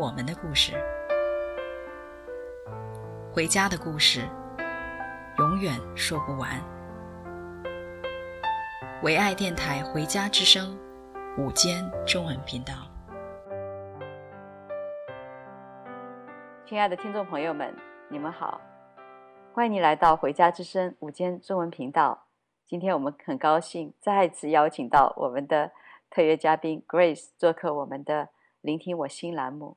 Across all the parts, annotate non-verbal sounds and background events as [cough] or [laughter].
我们的故事，回家的故事。永远说不完。唯爱电台《回家之声》午间中文频道，亲爱的听众朋友们，你们好，欢迎你来到《回家之声》午间中文频道。今天我们很高兴再次邀请到我们的特约嘉宾 Grace 做客我们的“聆听我心”栏目。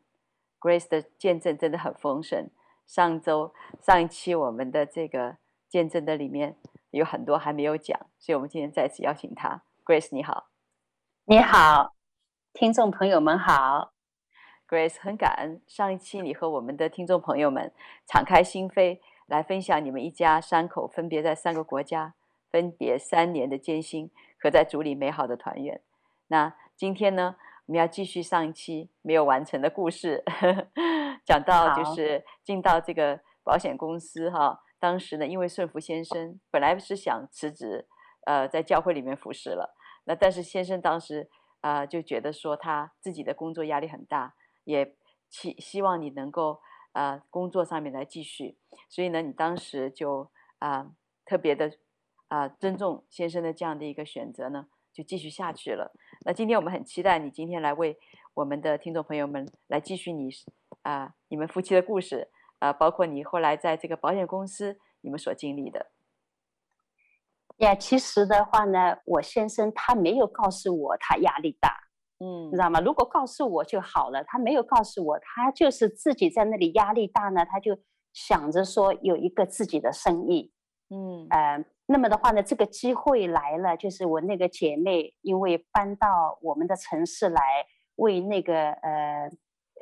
Grace 的见证真的很丰盛。上周上一期我们的这个。见证的里面有很多还没有讲，所以我们今天再次邀请她。Grace，你好，你好，听众朋友们好。Grace，很感恩上一期你和我们的听众朋友们敞开心扉来分享你们一家三口分别在三个国家，分别三年的艰辛和在主里美好的团圆。那今天呢，我们要继续上一期没有完成的故事，呵 [laughs] 呵讲到就是进到这个保险公司哈。当时呢，因为顺福先生本来是想辞职，呃，在教会里面服侍了。那但是先生当时啊、呃，就觉得说他自己的工作压力很大，也希希望你能够啊、呃，工作上面来继续。所以呢，你当时就啊、呃，特别的啊、呃，尊重先生的这样的一个选择呢，就继续下去了。那今天我们很期待你今天来为我们的听众朋友们来继续你啊、呃，你们夫妻的故事。啊，包括你后来在这个保险公司，你们所经历的。呀，其实的话呢，我先生他没有告诉我他压力大，嗯，你知道吗？如果告诉我就好了，他没有告诉我，他就是自己在那里压力大呢，他就想着说有一个自己的生意，嗯，呃，那么的话呢，这个机会来了，就是我那个姐妹因为搬到我们的城市来为那个呃。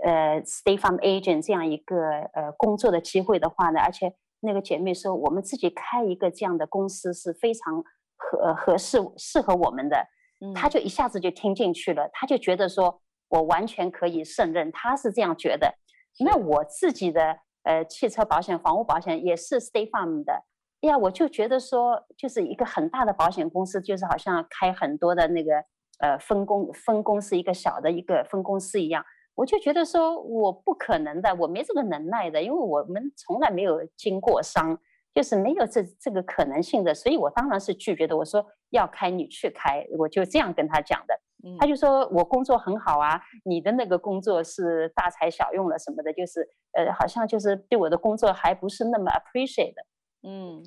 呃，State Farm Agent 这样一个呃工作的机会的话呢，而且那个姐妹说，我们自己开一个这样的公司是非常合合适适合我们的，她就一下子就听进去了，她就觉得说我完全可以胜任，她是这样觉得。那我自己的呃汽车保险、房屋保险也是 State Farm 的，哎呀，我就觉得说就是一个很大的保险公司，就是好像开很多的那个呃分公分公司，一个小的一个分公司一样。我就觉得说我不可能的，我没这个能耐的，因为我们从来没有经过商，就是没有这这个可能性的，所以我当然是拒绝的。我说要开你去开，我就这样跟他讲的。他就说我工作很好啊，你的那个工作是大材小用了什么的，就是呃，好像就是对我的工作还不是那么 appreciate 的。嗯，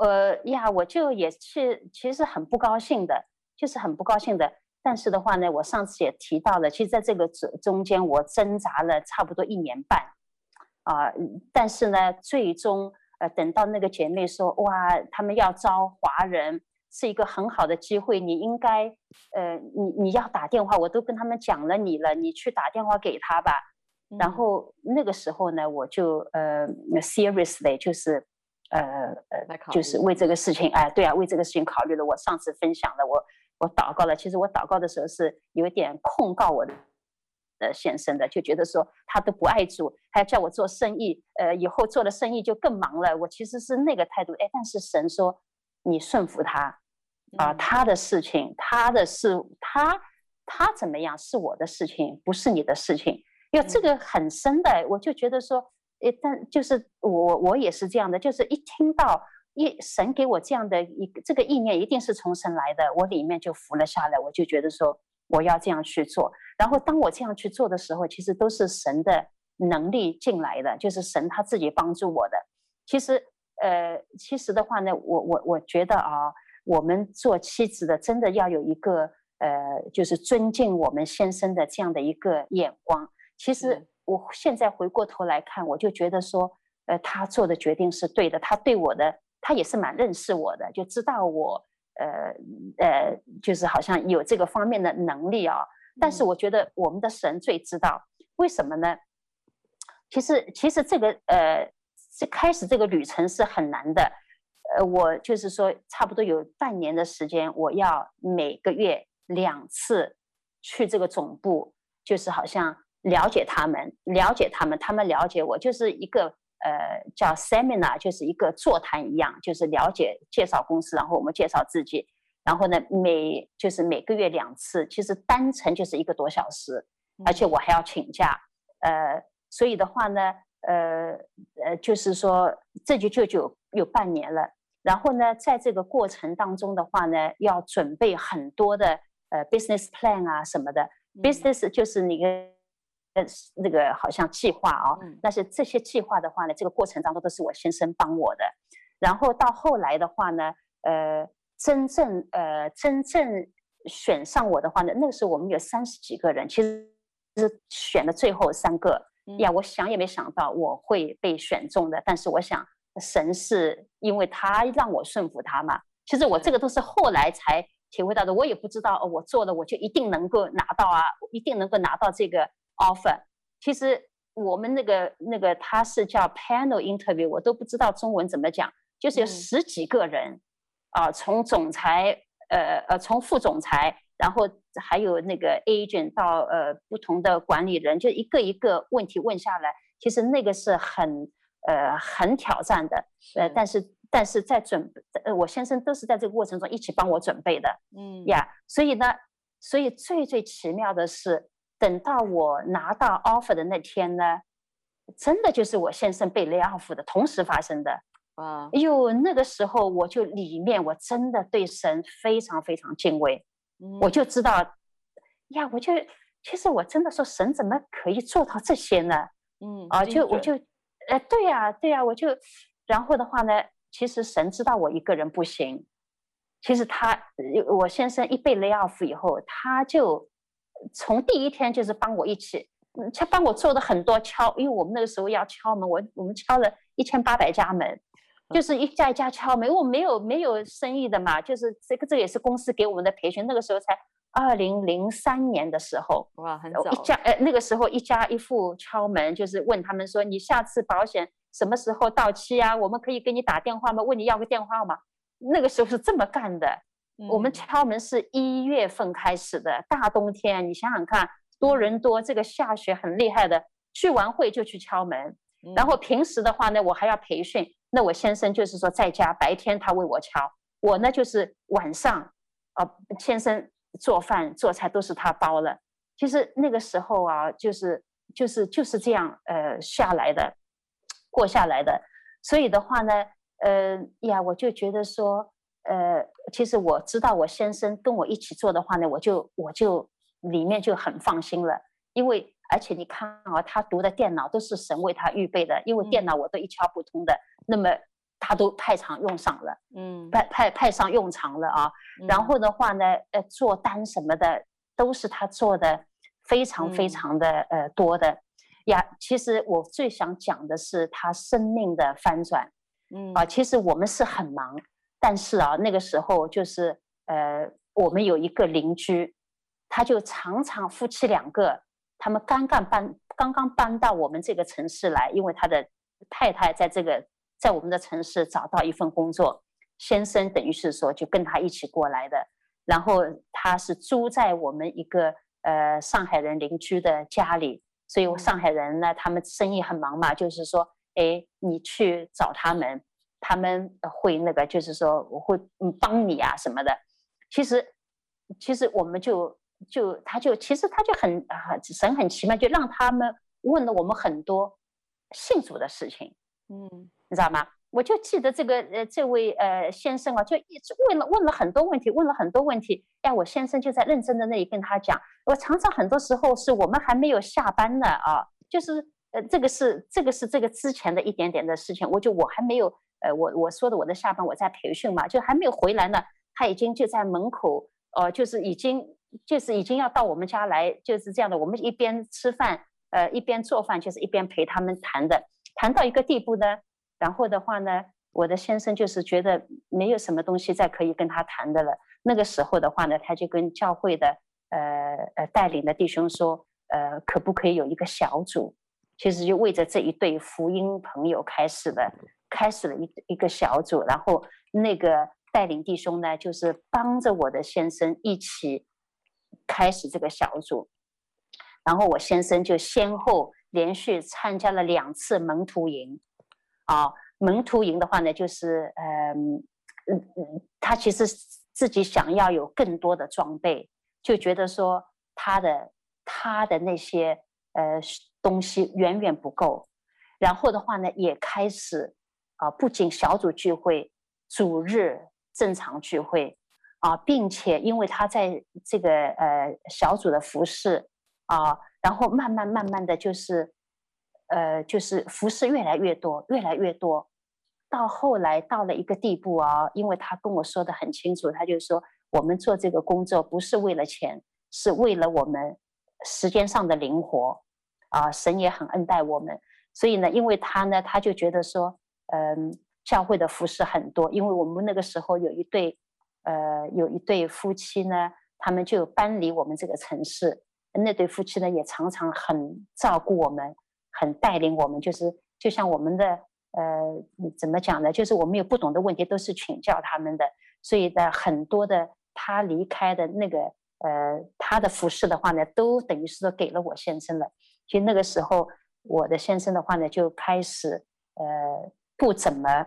呃呀，我就也是其实很不高兴的，就是很不高兴的。但是的话呢，我上次也提到了，其实在这个中中间，我挣扎了差不多一年半，啊、呃，但是呢，最终呃，等到那个姐妹说，哇，他们要招华人，是一个很好的机会，你应该，呃，你你要打电话，我都跟他们讲了你了，你去打电话给他吧。嗯、然后那个时候呢，我就呃，seriously 就是，呃呃，就是为这个事情，哎，对啊，为这个事情考虑了。我上次分享了我。我祷告了，其实我祷告的时候是有点控告我的呃先生的，就觉得说他都不爱主，还要叫我做生意，呃，以后做的生意就更忙了。我其实是那个态度，哎，但是神说你顺服他啊、呃，他的事情，他的事，他他怎么样是我的事情，不是你的事情。要，这个很深的，我就觉得说，诶，但就是我我也是这样的，就是一听到。一神给我这样的一个这个意念，一定是从神来的，我里面就服了下来，我就觉得说我要这样去做。然后当我这样去做的时候，其实都是神的能力进来的，就是神他自己帮助我的。其实，呃，其实的话呢，我我我觉得啊，我们做妻子的真的要有一个呃，就是尊敬我们先生的这样的一个眼光。其实我现在回过头来看，我就觉得说，呃，他做的决定是对的，他对我的。他也是蛮认识我的，就知道我，呃呃，就是好像有这个方面的能力啊。但是我觉得我们的神最知道，为什么呢？其实，其实这个呃，这开始这个旅程是很难的。呃，我就是说，差不多有半年的时间，我要每个月两次去这个总部，就是好像了解他们，了解他们，他们了解我，就是一个呃叫 seminar，就是一个座谈一样，就是了解介绍公司，然后我们介绍自己，然后呢，每就是每个月两次，其实单程就是一个多小时，而且我还要请假，呃，所以的话呢，呃呃，就是说这就就就有半年了。然后呢，在这个过程当中的话呢，要准备很多的呃 business plan 啊什么的。嗯、business 就是那个呃那个好像计划啊、哦，嗯、但是这些计划的话呢，这个过程当中都是我先生帮我的。然后到后来的话呢，呃，真正呃真正选上我的话呢，那个时候我们有三十几个人，其实是选了最后三个。嗯、呀，我想也没想到我会被选中的，但是我想。神是因为他让我顺服他嘛，其实我这个都是后来才体会到的。我也不知道，我做了我就一定能够拿到啊，一定能够拿到这个 offer。其实我们那个那个他是叫 panel interview，我都不知道中文怎么讲，就是有十几个人啊，从总裁呃呃从副总裁，然后还有那个 agent 到呃不同的管理人，就一个一个问题问下来，其实那个是很。呃，很挑战的，呃，但是但是在准备，呃，我先生都是在这个过程中一起帮我准备的，嗯呀，所以呢，所以最最奇妙的是，等到我拿到 offer 的那天呢，真的就是我先生被 lay off 的同时发生的，啊，哎呦，那个时候我就里面我真的对神非常非常敬畏，嗯，我就知道，呀，我就其实我真的说神怎么可以做到这些呢？嗯，啊，就我就。呃，对呀，对呀，我就，然后的话呢，其实神知道我一个人不行，其实他，我先生一被 lay off 以后，他就从第一天就是帮我一起，他帮我做的很多敲，因为我们那个时候要敲门，我我们敲了一千八百家门，就是一家一家敲门，我没有没有生意的嘛，就是这个这个也是公司给我们的培训，那个时候才。二零零三年的时候，哇，很早。一家呃，那个时候一家一户敲门，就是问他们说：“你下次保险什么时候到期啊？我们可以给你打电话吗？问你要个电话吗？”那个时候是这么干的。嗯、我们敲门是一月份开始的，大冬天，你想想看，多伦多这个下雪很厉害的，聚完会就去敲门。嗯、然后平时的话呢，我还要培训。那我先生就是说在家，白天他为我敲，我呢就是晚上，啊、呃，先生。做饭做菜都是他包了，其实那个时候啊，就是就是就是这样呃下来的，过下来的。所以的话呢，呃呀，我就觉得说，呃，其实我知道我先生跟我一起做的话呢，我就我就里面就很放心了，因为而且你看啊，他读的电脑都是神为他预备的，因为电脑我都一窍不通的，嗯、那么。他都派上用场了，嗯，派派派上用场了啊。嗯、然后的话呢，呃，做单什么的都是他做的，非常非常的、嗯、呃多的呀。其实我最想讲的是他生命的翻转，嗯啊，其实我们是很忙，但是啊，那个时候就是呃，我们有一个邻居，他就常常夫妻两个，他们刚刚搬刚刚搬到我们这个城市来，因为他的太太在这个。在我们的城市找到一份工作，先生等于是说就跟他一起过来的，然后他是租在我们一个呃上海人邻居的家里，所以上海人呢，他们生意很忙嘛，就是说，哎，你去找他们，他们会那个就是说我会嗯帮你啊什么的。其实其实我们就就他就其实他就很很神很奇妙，就让他们问了我们很多信主的事情，嗯。你知道吗？我就记得这个呃，这位呃先生啊，就一直问了问了很多问题，问了很多问题。哎，我先生就在认真的那里跟他讲。我常常很多时候是我们还没有下班呢啊，就是呃，这个是这个是这个之前的一点点的事情。我就我还没有呃，我我说的我的下班我在培训嘛，就还没有回来呢，他已经就在门口哦、就是已经就是已经要到我们家来，就是这样的。我们一边吃饭呃，一边做饭，就是一边陪他们谈的，谈到一个地步呢。然后的话呢，我的先生就是觉得没有什么东西再可以跟他谈的了。那个时候的话呢，他就跟教会的呃呃带领的弟兄说，呃，可不可以有一个小组？其实就为着这一对福音朋友开始的，开始了一一个小组，然后那个带领弟兄呢，就是帮着我的先生一起开始这个小组，然后我先生就先后连续参加了两次门徒营，啊，门徒营的话呢，就是嗯嗯嗯，他其实自己想要有更多的装备，就觉得说他的他的那些呃。东西远远不够，然后的话呢，也开始啊，不仅小组聚会、主日正常聚会啊，并且因为他在这个呃小组的服侍啊，然后慢慢慢慢的就是呃就是服侍越来越多，越来越多，到后来到了一个地步啊，因为他跟我说的很清楚，他就说我们做这个工作不是为了钱，是为了我们时间上的灵活。啊，神也很恩待我们，所以呢，因为他呢，他就觉得说，嗯，教会的服侍很多，因为我们那个时候有一对，呃，有一对夫妻呢，他们就搬离我们这个城市，那对夫妻呢，也常常很照顾我们，很带领我们，就是就像我们的，呃，怎么讲呢？就是我们有不懂的问题，都是请教他们的，所以呢，很多的他离开的那个，呃，他的服侍的话呢，都等于是说给了我先生了。其实那个时候，我的先生的话呢，就开始呃不怎么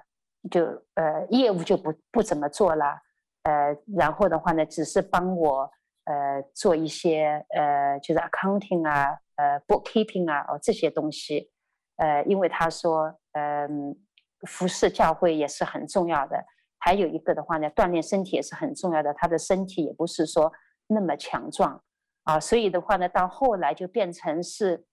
就呃业务就不不怎么做了，呃，然后的话呢，只是帮我呃做一些呃就是 accounting 啊，呃 bookkeeping 啊哦这些东西，呃，因为他说嗯、服侍教会也是很重要的，还有一个的话呢，锻炼身体也是很重要的，他的身体也不是说那么强壮啊，所以的话呢，到后来就变成是。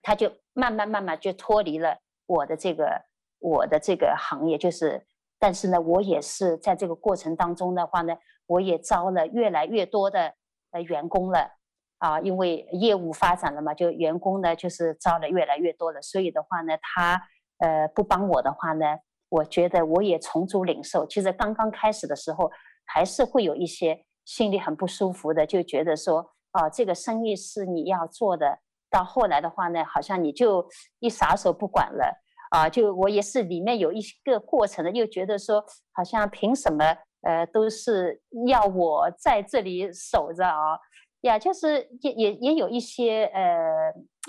他就慢慢慢慢就脱离了我的这个我的这个行业，就是，但是呢，我也是在这个过程当中的话呢，我也招了越来越多的呃员工了啊，因为业务发展了嘛，就员工呢就是招了越来越多了，所以的话呢，他呃不帮我的话呢，我觉得我也重组领受。其实刚刚开始的时候，还是会有一些心里很不舒服的，就觉得说啊，这个生意是你要做的。到后来的话呢，好像你就一撒手不管了啊！就我也是里面有一个过程的，又觉得说，好像凭什么呃都是要我在这里守着啊？呀，就是也也也有一些呃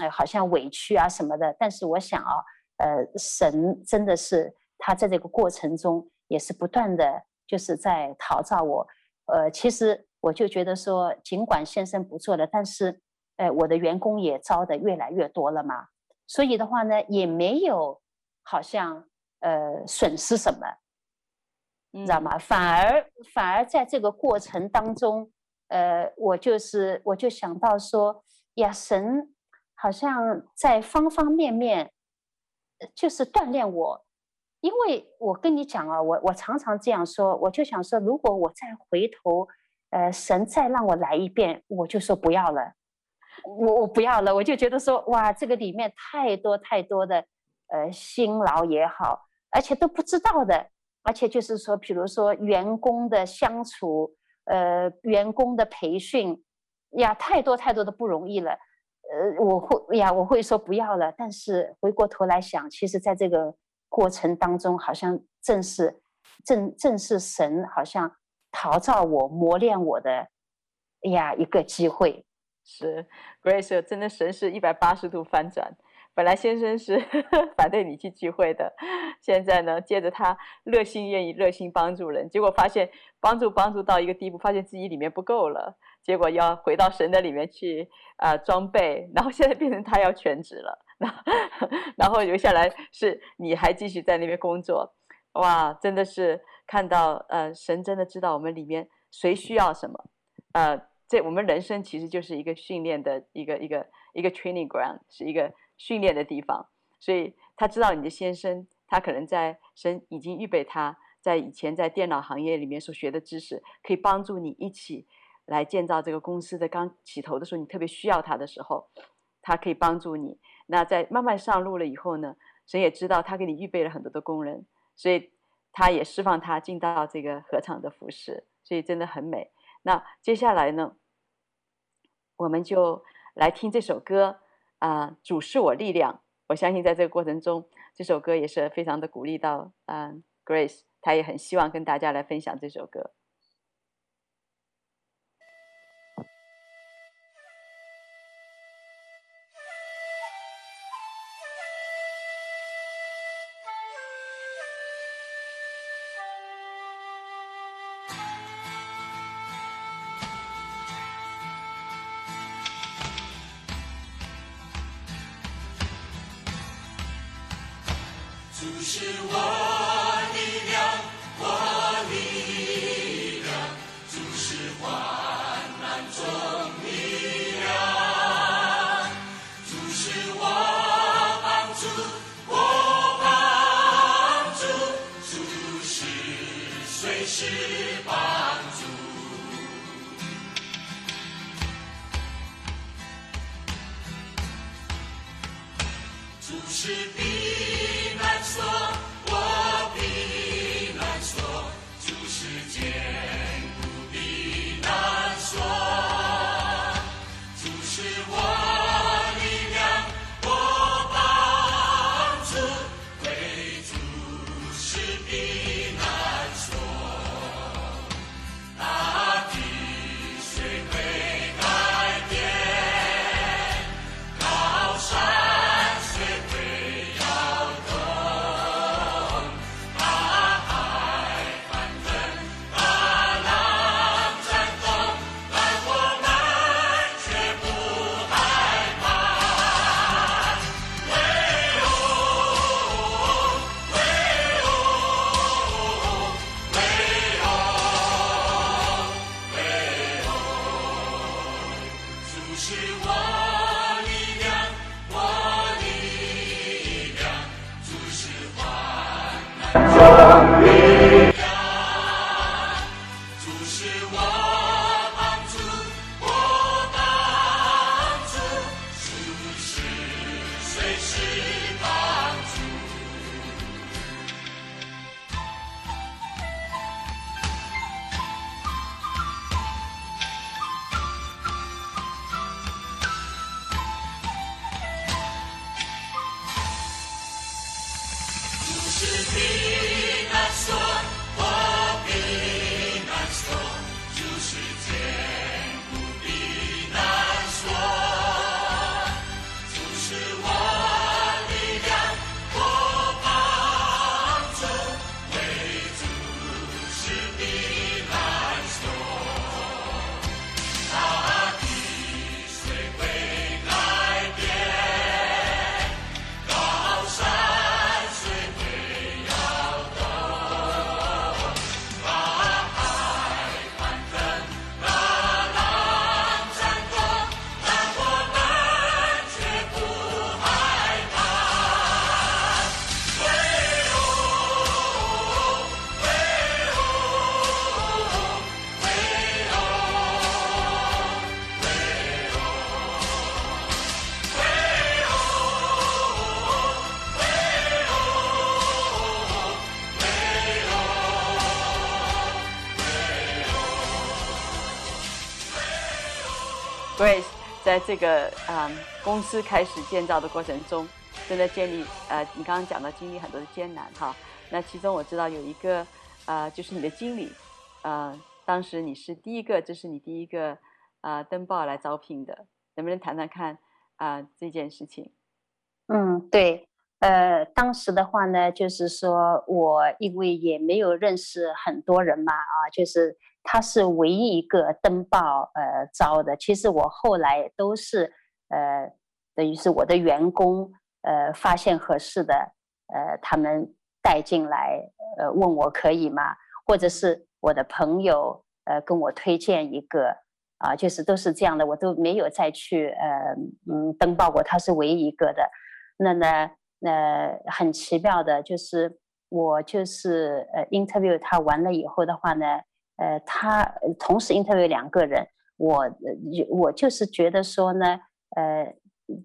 呃好像委屈啊什么的。但是我想啊，呃，神真的是他在这个过程中也是不断的就是在陶造我。呃，其实我就觉得说，尽管先生不做了，但是。呃，我的员工也招的越来越多了嘛，所以的话呢，也没有好像呃损失什么，你知道吗？反而反而在这个过程当中，呃，我就是我就想到说，呀，神好像在方方面面就是锻炼我，因为我跟你讲啊，我我常常这样说，我就想说，如果我再回头，呃，神再让我来一遍，我就说不要了。我我不要了，我就觉得说，哇，这个里面太多太多的，呃，辛劳也好，而且都不知道的，而且就是说，比如说员工的相处，呃，员工的培训，呀，太多太多的不容易了，呃，我会呀，我会说不要了，但是回过头来想，其实在这个过程当中，好像正是正正是神好像陶造我、磨练我的呀一个机会。是，Grace 真的神是一百八十度翻转。本来先生是 [laughs] 反对你去聚会的，现在呢，借着他热心愿意热心帮助人，结果发现帮助帮助到一个地步，发现自己里面不够了，结果要回到神的里面去啊、呃、装备，然后现在变成他要全职了，然后然后留下来是你还继续在那边工作，哇，真的是看到呃神真的知道我们里面谁需要什么，呃。这我们人生其实就是一个训练的一个一个一个 training ground，是一个训练的地方。所以他知道你的先生，他可能在神已经预备他在以前在电脑行业里面所学的知识，可以帮助你一起来建造这个公司的。刚起头的时候，你特别需要他的时候，他可以帮助你。那在慢慢上路了以后呢，神也知道他给你预备了很多的工人，所以他也释放他进到这个合唱的服饰，所以真的很美。那接下来呢，我们就来听这首歌啊、主是我力量。我相信在这个过程中，这首歌也是非常的鼓励到啊、Grace，她也很希望跟大家来分享这首歌。是我。是我。Grace 在这个嗯公司开始建造的过程中，正在建立呃，你刚刚讲到经历很多的艰难哈。那其中我知道有一个呃，就是你的经理，呃，当时你是第一个，这是你第一个呃登报来招聘的，能不能谈谈看啊、这件事情？嗯，对，呃，当时的话呢，就是说我因为也没有认识很多人嘛啊，就是。他是唯一一个登报呃招的，其实我后来都是呃等于是我的员工呃发现合适的呃他们带进来呃问我可以吗？或者是我的朋友呃跟我推荐一个啊、就是都是这样的，我都没有再去呃嗯登报过，他是唯一一个的。那呢呃很奇妙的就是我就是呃 interview 他完了以后的话呢。呃，他同时 interview 两个人，我我就是觉得说呢，呃，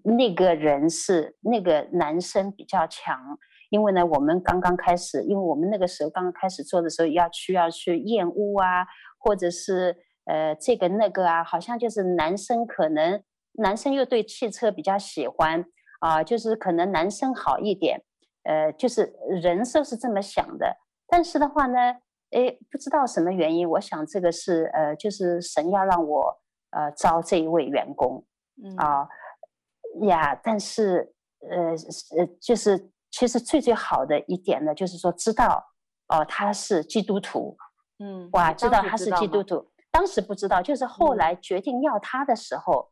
那个人是那个男生比较强，因为呢，我们刚刚开始，因为我们那个时候刚刚开始做的时候，要需要去验屋啊，或者是呃这个那个啊，好像就是男生可能男生又对汽车比较喜欢啊，就是可能男生好一点，呃，就是人设是这么想的。但是的话呢，哎，不知道什么原因，我想这个是呃，就是神要让我呃招这一位员工，嗯。啊呀，但是呃呃，就是其实最最好的一点呢，就是说知道哦、呃、他是基督徒，嗯，哇，知道他是基督徒。当时不知道，就是后来决定要他的时候，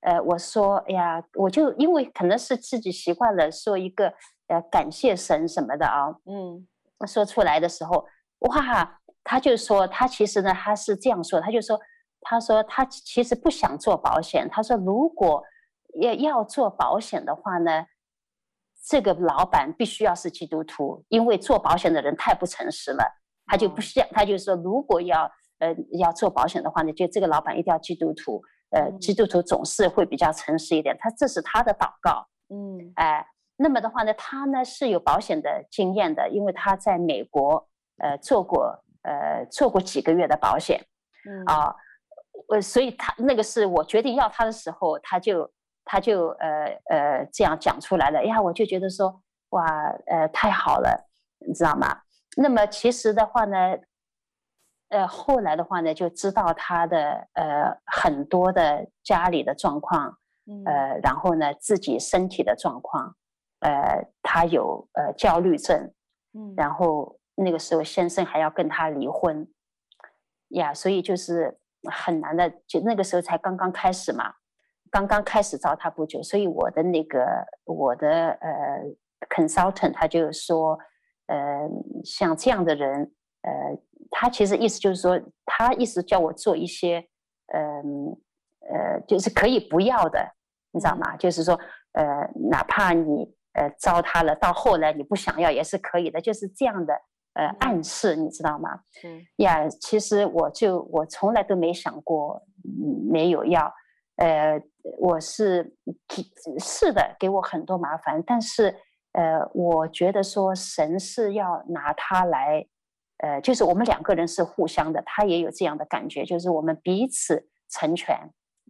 嗯、呃，我说，哎呀，我就因为可能是自己习惯了说一个，呃，感谢神什么的啊，嗯，说出来的时候，哇，他就说他其实呢，他是这样说，他就说，他说他其实不想做保险，他说如果要要做保险的话呢，这个老板必须要是基督徒，因为做保险的人太不诚实了，他就不想，他就说如果要。呃，要做保险的话呢，就这个老板一定要基督徒，呃，基督徒总是会比较诚实一点。他这是他的祷告，嗯，哎，那么的话呢，他呢是有保险的经验的，因为他在美国呃做过呃做过几个月的保险，嗯啊，呃，所以他那个是我决定要他的时候，他就他就呃呃这样讲出来了。哎呀，我就觉得说哇，呃，太好了，你知道吗？那么其实的话呢。呃，后来的话呢，就知道他的呃很多的家里的状况，呃，然后呢自己身体的状况，呃，他有呃焦虑症，嗯，然后那个时候先生还要跟他离婚，呀，所以就是很难的，就那个时候才刚刚开始嘛，刚刚开始找他不久，所以我的那个我的呃 consultant 他就说，呃，像这样的人，呃。他其实意思就是说，他意思叫我做一些，嗯呃，呃，就是可以不要的，你知道吗？就是说，呃，哪怕你呃招他了，到后来你不想要也是可以的，就是这样的呃暗示，你知道吗？嗯。呀，其实我就我从来都没想过，没有要，呃，我是是的，给我很多麻烦，但是呃，我觉得说神是要拿他来。呃，就是我们两个人是互相的，他也有这样的感觉，就是我们彼此成全，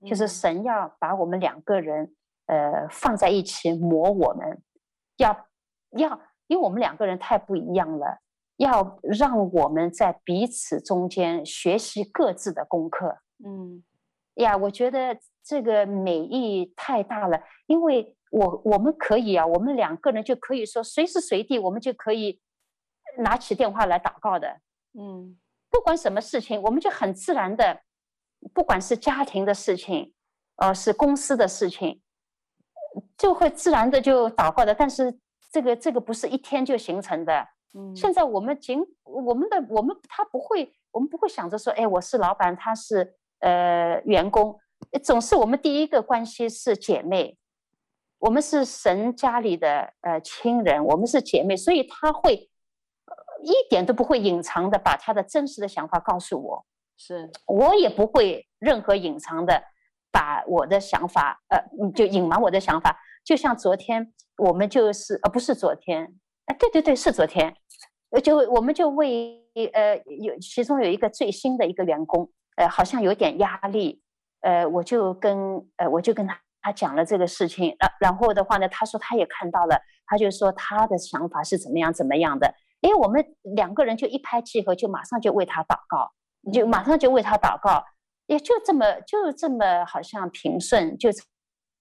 就是神要把我们两个人呃放在一起磨我们，要要，因为我们两个人太不一样了，要让我们在彼此中间学习各自的功课。嗯，呀，我觉得这个美意太大了，因为我我们可以啊，我们两个人就可以说随时随地我们就可以。拿起电话来祷告的，嗯，不管什么事情，我们就很自然的，不管是家庭的事情，呃，是公司的事情，就会自然的就祷告的。但是这个这个不是一天就形成的。嗯，现在我们仅我们的我们他不会，我们不会想着说，哎，我是老板，他是呃员工，总是我们第一个关系是姐妹，我们是神家里的呃亲人，我们是姐妹，所以他会。一点都不会隐藏的，把他的真实的想法告诉我，是我也不会任何隐藏的，把我的想法，呃，就隐瞒我的想法。就像昨天我们就是，呃，不是昨天，哎，对对对，是昨天，就我们就为呃有其中有一个最新的一个员工，呃，好像有点压力，呃，我就跟呃我就跟他他讲了这个事情，然然后的话呢，他说他也看到了，他就说他的想法是怎么样怎么样的。因为我们两个人就一拍即合，就马上就为他祷告，就马上就为他祷告，也就这么就这么好像平顺，就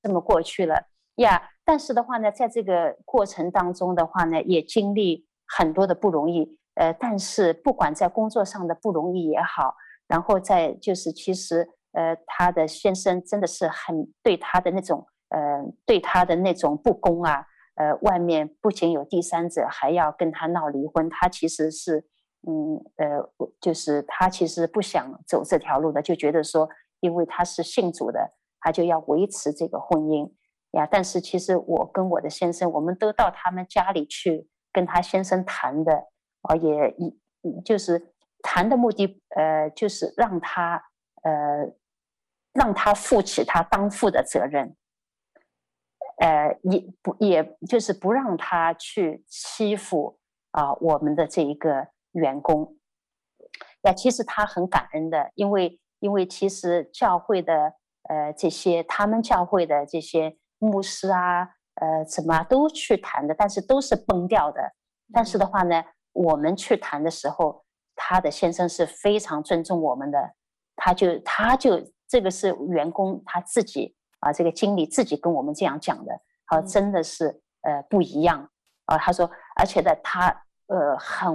这么过去了呀。但是的话呢，在这个过程当中的话呢，也经历很多的不容易。呃，但是不管在工作上的不容易也好，然后在就是其实呃，他的先生真的是很对他的那种呃，对他的那种不公啊。呃，外面不仅有第三者，还要跟他闹离婚。他其实是，嗯，呃，就是他其实不想走这条路的，就觉得说，因为他是信主的，他就要维持这个婚姻呀。但是其实我跟我的先生，我们都到他们家里去跟他先生谈的，啊，也一就是谈的目的，呃，就是让他，呃，让他负起他当负的责任。呃，也不，也就是不让他去欺负啊、我们的这一个员工。那其实他很感恩的，因为因为其实教会的呃这些他们教会的这些牧师啊，呃什么都去谈的，但是都是崩掉的。但是的话呢，我们去谈的时候，他的先生是非常尊重我们的，他就他就这个是员工他自己啊，这个经理自己跟我们这样讲的，啊，真的是呃不一样啊。他说，而且呢，他呃很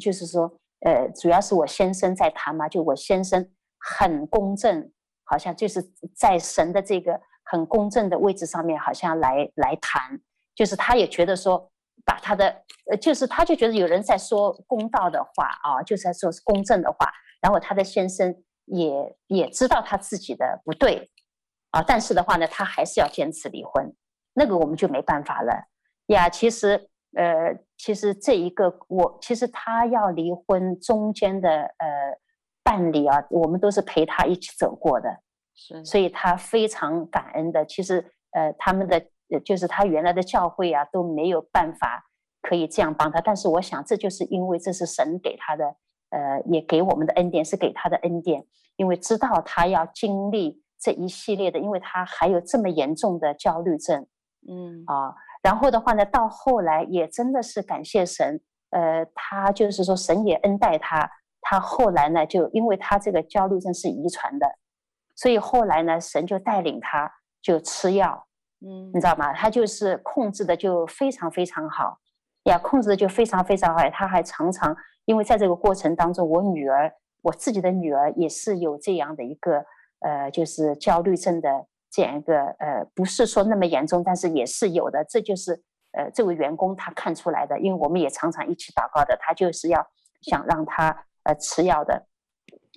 就是说呃，主要是我先生在谈嘛，就我先生很公正，好像就是在神的这个很公正的位置上面，好像来来谈，就是他也觉得说。把他的呃，就是他就觉得有人在说公道的话啊，就是在说公正的话，然后他的先生也也知道他自己的不对啊，但是的话呢，他还是要坚持离婚，那个我们就没办法了呀。其实呃，其实这一个我其实他要离婚中间的呃办理啊，我们都是陪他一起走过的，是，所以他非常感恩的。其实呃，他们的。就是他原来的教会啊，都没有办法可以这样帮他。但是我想，这就是因为这是神给他的，呃，也给我们的恩典，是给他的恩典。因为知道他要经历这一系列的，因为他还有这么严重的焦虑症，嗯啊，然后的话呢，到后来也真的是感谢神，呃，他就是说神也恩待他，他后来呢，就因为他这个焦虑症是遗传的，所以后来呢，神就带领他就吃药。嗯，你知道吗？他就是控制的就非常非常好呀，控制的就非常非常好。他还常常因为在这个过程当中，我女儿，我自己的女儿也是有这样的一个呃，就是焦虑症的这样一个呃，不是说那么严重，但是也是有的。这就是呃，这位员工他看出来的，因为我们也常常一起祷告的，他就是要想让他呃吃药的。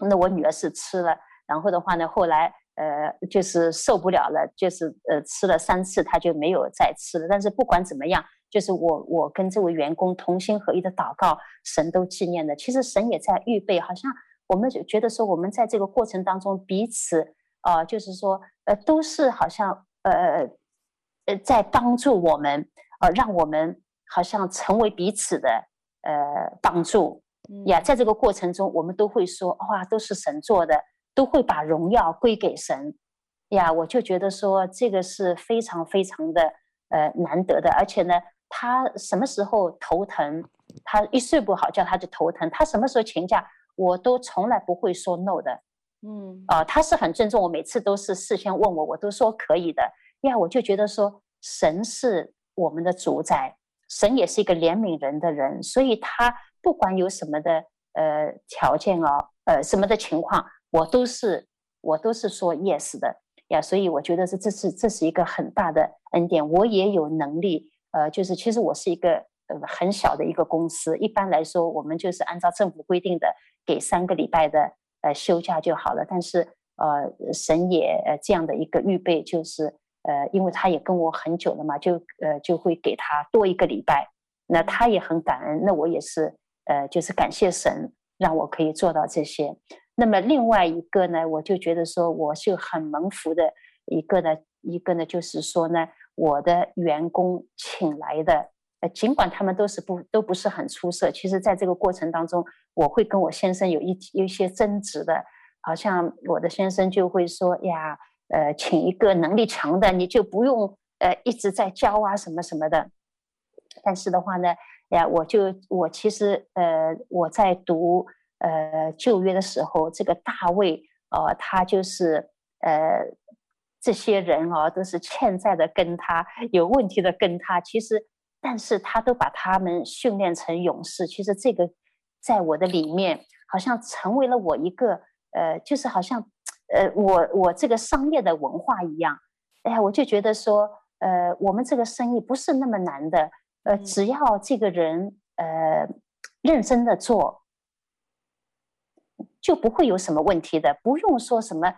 那我女儿是吃了，然后的话呢，后来。呃，就是受不了了，就是呃吃了三次，他就没有再吃了。但是不管怎么样，就是我我跟这位员工同心合意的祷告，神都纪念的。其实神也在预备，好像我们就觉得说，我们在这个过程当中彼此啊、呃，就是说呃都是好像呃呃在帮助我们，呃让我们好像成为彼此的呃帮助呀。在这个过程中，我们都会说哇，都是神做的。都会把荣耀归给神。呀，我就觉得说这个是非常非常的呃难得的，而且呢，他什么时候头疼，他一睡不好觉他就头疼，他什么时候请假，我都从来不会说 no 的，嗯。啊、呃，他是很尊重我，每次都是事先问我，我都说可以的。呀，我就觉得说神是我们的主宰，神也是一个怜悯人的人，所以他不管有什么的呃条件哦，呃什么的情况。我都是我都是说 yes 的呀，所以我觉得是这是这是一个很大的恩典。我也有能力，呃，就是其实我是一个呃很小的一个公司，一般来说我们就是按照政府规定的给三个礼拜的呃休假就好了。但是呃神也呃这样的一个预备，就是呃因为他也跟我很久了嘛，就呃就会给他多一个礼拜。那他也很感恩，那我也是呃就是感谢神让我可以做到这些。那么另外一个呢，我就觉得说，我是很蒙福的一个呢，一个呢，就是说呢，我的员工请来的，呃，尽管他们都是不都不是很出色，其实在这个过程当中，我会跟我先生有一有一些争执的，好像我的先生就会说呀，呃，请一个能力强的，你就不用呃一直在教啊什么什么的。但是的话呢，呀，我就我其实呃我在读。呃，旧约的时候，这个大卫，呃，他就是呃，这些人啊，都是欠债的，跟他有问题的，跟他其实，但是他都把他们训练成勇士。其实这个在我的里面，好像成为了我一个呃，就是好像呃，我我这个商业的文化一样。哎呀，我就觉得说，呃，我们这个生意不是那么难的，呃，只要这个人呃认真的做。就不会有什么问题的，不用说什么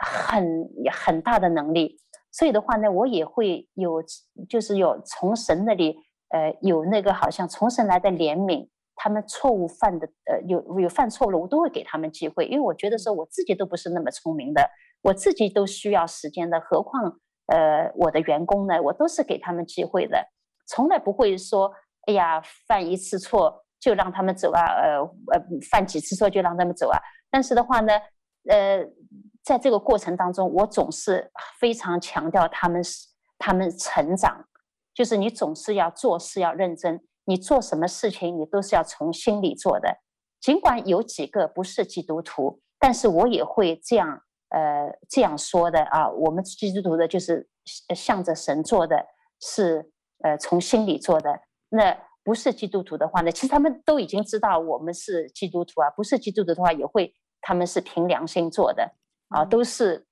很很大的能力。所以的话呢，我也会有，就是有从神那里，呃，有那个好像从神来的怜悯。他们错误犯的，呃，有有犯错了，我都会给他们机会，因为我觉得说我自己都不是那么聪明的，我自己都需要时间的，何况呃我的员工呢，我都是给他们机会的，从来不会说，哎呀，犯一次错。就让他们走啊，呃呃，犯几次错就让他们走啊。但是的话呢，呃，在这个过程当中，我总是非常强调他们是他们成长，就是你总是要做事要认真，你做什么事情你都是要从心里做的。尽管有几个不是基督徒，但是我也会这样呃这样说的啊，我们基督徒的就是向着神做的，是呃从心里做的。那不是基督徒的话呢，其实他们都已经知道我们是基督徒啊，不是基督徒的话也会他们是凭良心做的。啊，都是，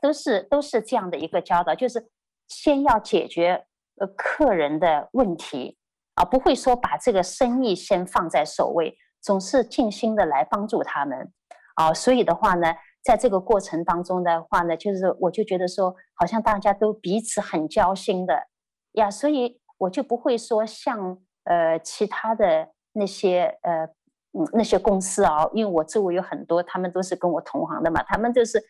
都是都是这样的一个教导，就是先要解决呃客人的问题啊，不会说把这个生意先放在首位，总是尽心的来帮助他们啊。所以的话呢，在这个过程当中的话呢，就是我就觉得说，好像大家都彼此很交心的呀，所以我就不会说像呃其他的那些呃。嗯，那些公司啊，因为我周围有很多，他们都是跟我同行的嘛，他们就是，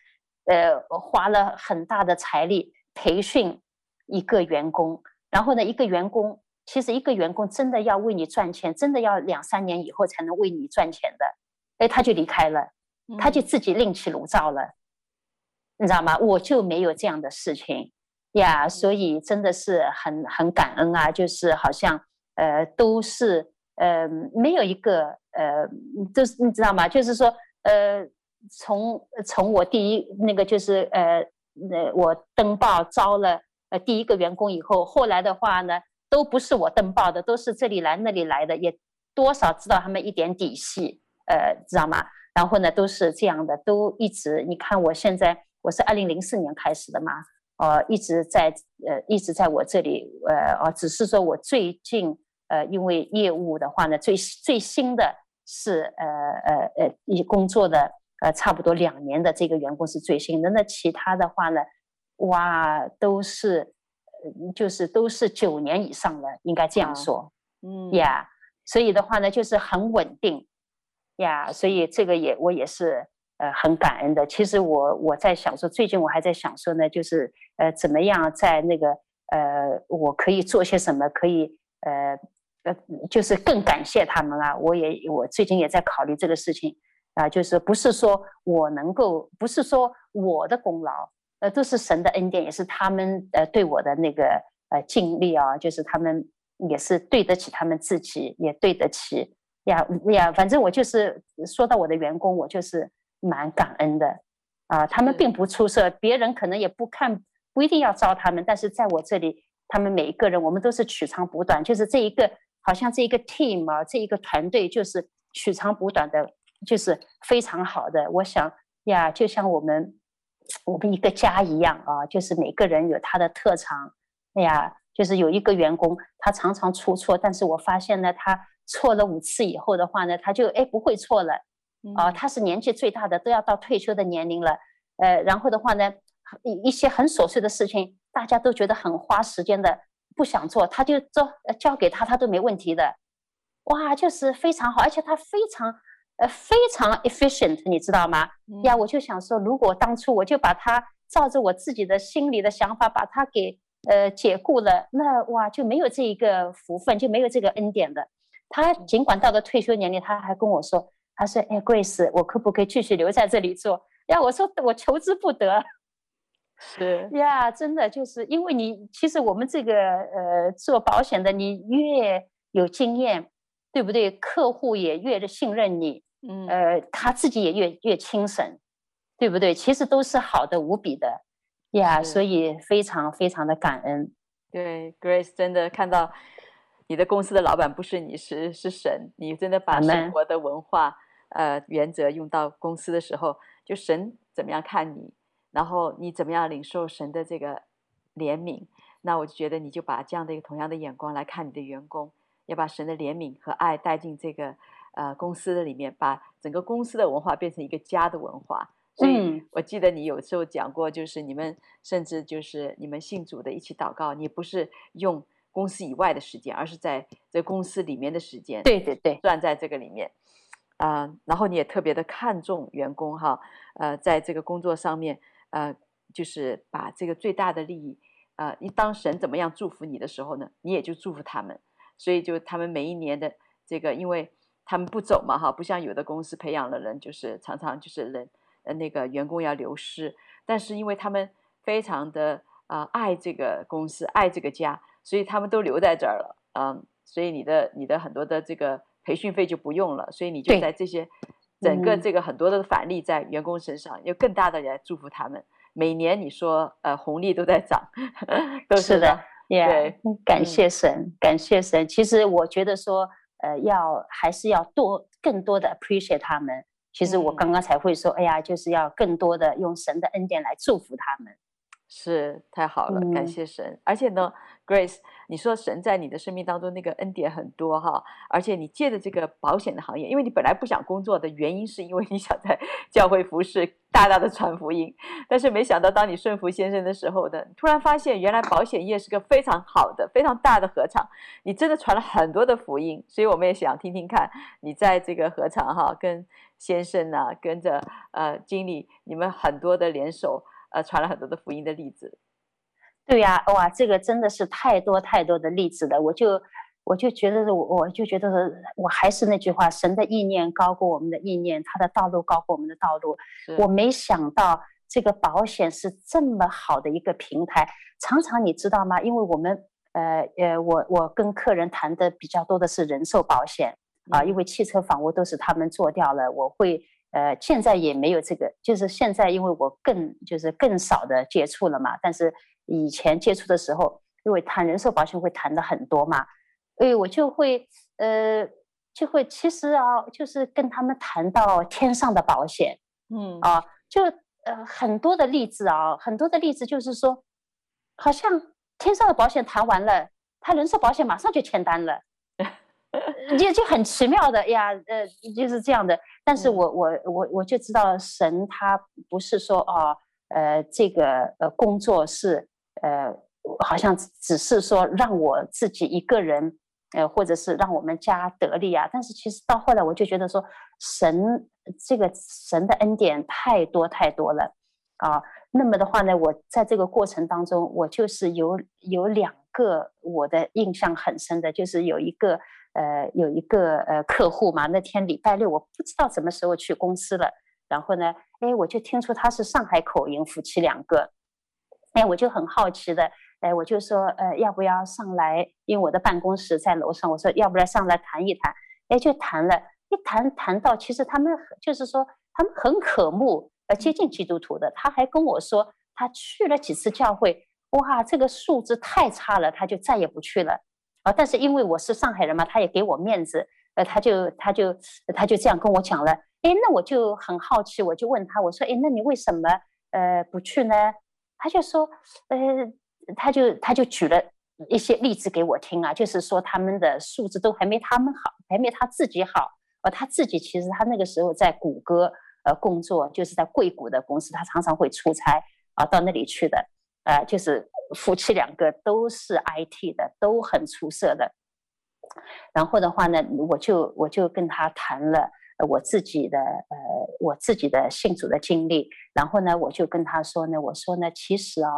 呃，花了很大的财力培训一个员工，然后呢，一个员工其实一个员工真的要为你赚钱，真的要两三年以后才能为你赚钱的，哎，他就离开了，他就自己另起炉灶了，嗯，你知道吗？我就没有这样的事情呀，所以真的是很很感恩啊，就是好像呃都是。呃，没有一个呃，就是你知道吗？就是说，呃，从从我第一那个就是呃，那我登报招了呃第一个员工以后，后来的话呢，都不是我登报的，都是这里来那里来的，也多少知道他们一点底细，呃，知道吗？然后呢，都是这样的，都一直你看，我现在我是二零零四年开始的嘛，呃，一直在呃一直在我这里，呃，哦，只是说我最近。呃，因为业务的话呢，最最新的是呃呃呃，一工作的呃差不多两年的这个员工是最新的，那其他的话呢，哇，都是就是都是九年以上的，应该这样说，嗯呀，yeah, 所以的话呢，就是很稳定呀，yeah, 所以这个也我也是呃很感恩的。其实我我在想说，最近我还在想说呢，就是呃怎么样在那个呃我可以做些什么，可以呃。呃，就是更感谢他们啊！我也我最近也在考虑这个事情啊，就是不是说我能够，不是说我的功劳，呃，都是神的恩典，也是他们呃对我的那个呃尽力啊，就是他们也是对得起他们自己，也对得起呀呀，反正我就是说到我的员工，我就是蛮感恩的啊，他们并不出色，别人可能也不看，不一定要招他们，但是在我这里，他们每一个人，我们都是取长补短，就是这一个。好像这一个 team 啊，这一个团队就是取长补短的，就是非常好的。我想呀，就像我们我们一个家一样啊，就是每个人有他的特长。哎呀，就是有一个员工，他常常出错，但是我发现呢，他错了五次以后的话呢，他就哎不会错了。啊，他是年纪最大的，都要到退休的年龄了。呃，然后的话呢，一一些很琐碎的事情，大家都觉得很花时间的。不想做，他就做，交给他，他都没问题的，哇，就是非常好，而且他非常，呃，非常 efficient，你知道吗？嗯、呀，我就想说，如果当初我就把他照着我自己的心里的想法把他给呃解雇了，那哇就没有这一个福分，就没有这个恩典的。他尽管到了退休年龄，他还跟我说，他说，哎，Grace，我可不可以继续留在这里做？呀，我说我求之不得。是呀，真的就是因为你，其实我们这个呃做保险的，你越有经验，对不对？客户也越信任你，嗯，呃，他自己也越越轻省，对不对？其实都是好的无比的呀，所以非常非常的感恩。对，Grace 真的看到你的公司的老板不是你，是是神，你真的把生活的文化呃原则用到公司的时候，就神怎么样看你？然后你怎么样领受神的这个怜悯？那我就觉得你就把这样的一个同样的眼光来看你的员工，要把神的怜悯和爱带进这个呃公司的里面，把整个公司的文化变成一个家的文化。所以我记得你有时候讲过，就是你们甚至就是你们信主的一起祷告，你不是用公司以外的时间，而是在这公司里面的时间。对对对，算在这个里面啊、呃。然后你也特别的看重员工哈，呃，在这个工作上面。呃，就是把这个最大的利益，呃，你当神怎么样祝福你的时候呢，你也就祝福他们。所以就他们每一年的这个，因为他们不走嘛，哈，不像有的公司培养了人，就是常常就是人呃那个员工要流失，但是因为他们非常的啊、呃、爱这个公司，爱这个家，所以他们都留在这儿了，嗯，所以你的你的很多的这个培训费就不用了，所以你就在这些整个这个很多的返利在员工身上，有更大的人祝福他们。每年你说呃红利都在涨，[laughs] 都是的，是的，yeah, 对，感谢神，嗯、感谢神。其实我觉得说呃要还是要多更多的 appreciate 他们。其实我刚刚才会说，嗯、哎呀，就是要更多的用神的恩典来祝福他们。是太好了，感谢神。嗯、而且呢，Grace，你说神在你的生命当中那个恩典很多哈，而且你借着这个保险的行业，因为你本来不想工作的原因，是因为你想在 [laughs] 教会服侍，大大的传福音。但是没想到，当你顺服先生的时候呢，突然发现原来保险业是个非常好的、非常大的合场，你真的传了很多的福音。所以我们也想听听看你在这个合场哈，跟先生啊，跟着呃经理，你们很多的联手。呃，传了很多的福音的例子，对呀，哇，这个真的是太多太多的例子了。我就我就觉得，我我就觉得，我还是那句话，神的意念高过我们的意念，他的道路高过我们的道路。我没想到这个保险是这么好的一个平台。常常你知道吗？因为我们呃呃，我我跟客人谈的比较多的是人寿保险啊，因为汽车房屋都是他们做掉了，我会。呃，现在也没有这个，就是现在，因为我更就是更少的接触了嘛。但是以前接触的时候，因为谈人寿保险会谈的很多嘛，所以我就会呃就会其实啊，就是跟他们谈到天上的保险，嗯啊，就呃很多的例子啊，很多的例子就是说，好像天上的保险谈完了，他人寿保险马上就签单了。[laughs] 就就很奇妙的呀，呃，就是这样的。但是我我我我就知道神他不是说哦，呃，这个呃工作是呃，好像只是说让我自己一个人，呃，或者是让我们家得利啊。但是其实到后来我就觉得说，神这个神的恩典太多太多了啊。那么的话呢，我在这个过程当中，我就是有有两个我的印象很深的，就是有一个。呃，有一个呃客户嘛，那天礼拜六，我不知道什么时候去公司了，然后呢，哎，我就听出他是上海口音，夫妻两个，哎，我就很好奇的，哎，我就说，呃，要不要上来？因为我的办公室在楼上，我说要不要上来谈一谈？哎，就谈了，一谈谈到，其实他们就是说他们很渴慕呃接近基督徒的，他还跟我说他去了几次教会，哇，这个素质太差了，他就再也不去了。啊！但是因为我是上海人嘛，他也给我面子，呃，他就他就他就这样跟我讲了。哎，那我就很好奇，我就问他，我说，哎，那你为什么呃不去呢？他就说，呃，他就他就举了一些例子给我听啊，就是说他们的素质都还没他们好，还没他自己好。呃，他自己其实他那个时候在谷歌呃工作，就是在硅谷的公司，他常常会出差啊到那里去的，呃，就是。夫妻两个都是 IT 的，都很出色的。然后的话呢，我就我就跟他谈了我自己的呃我自己的信主的经历。然后呢，我就跟他说呢，我说呢，其实啊，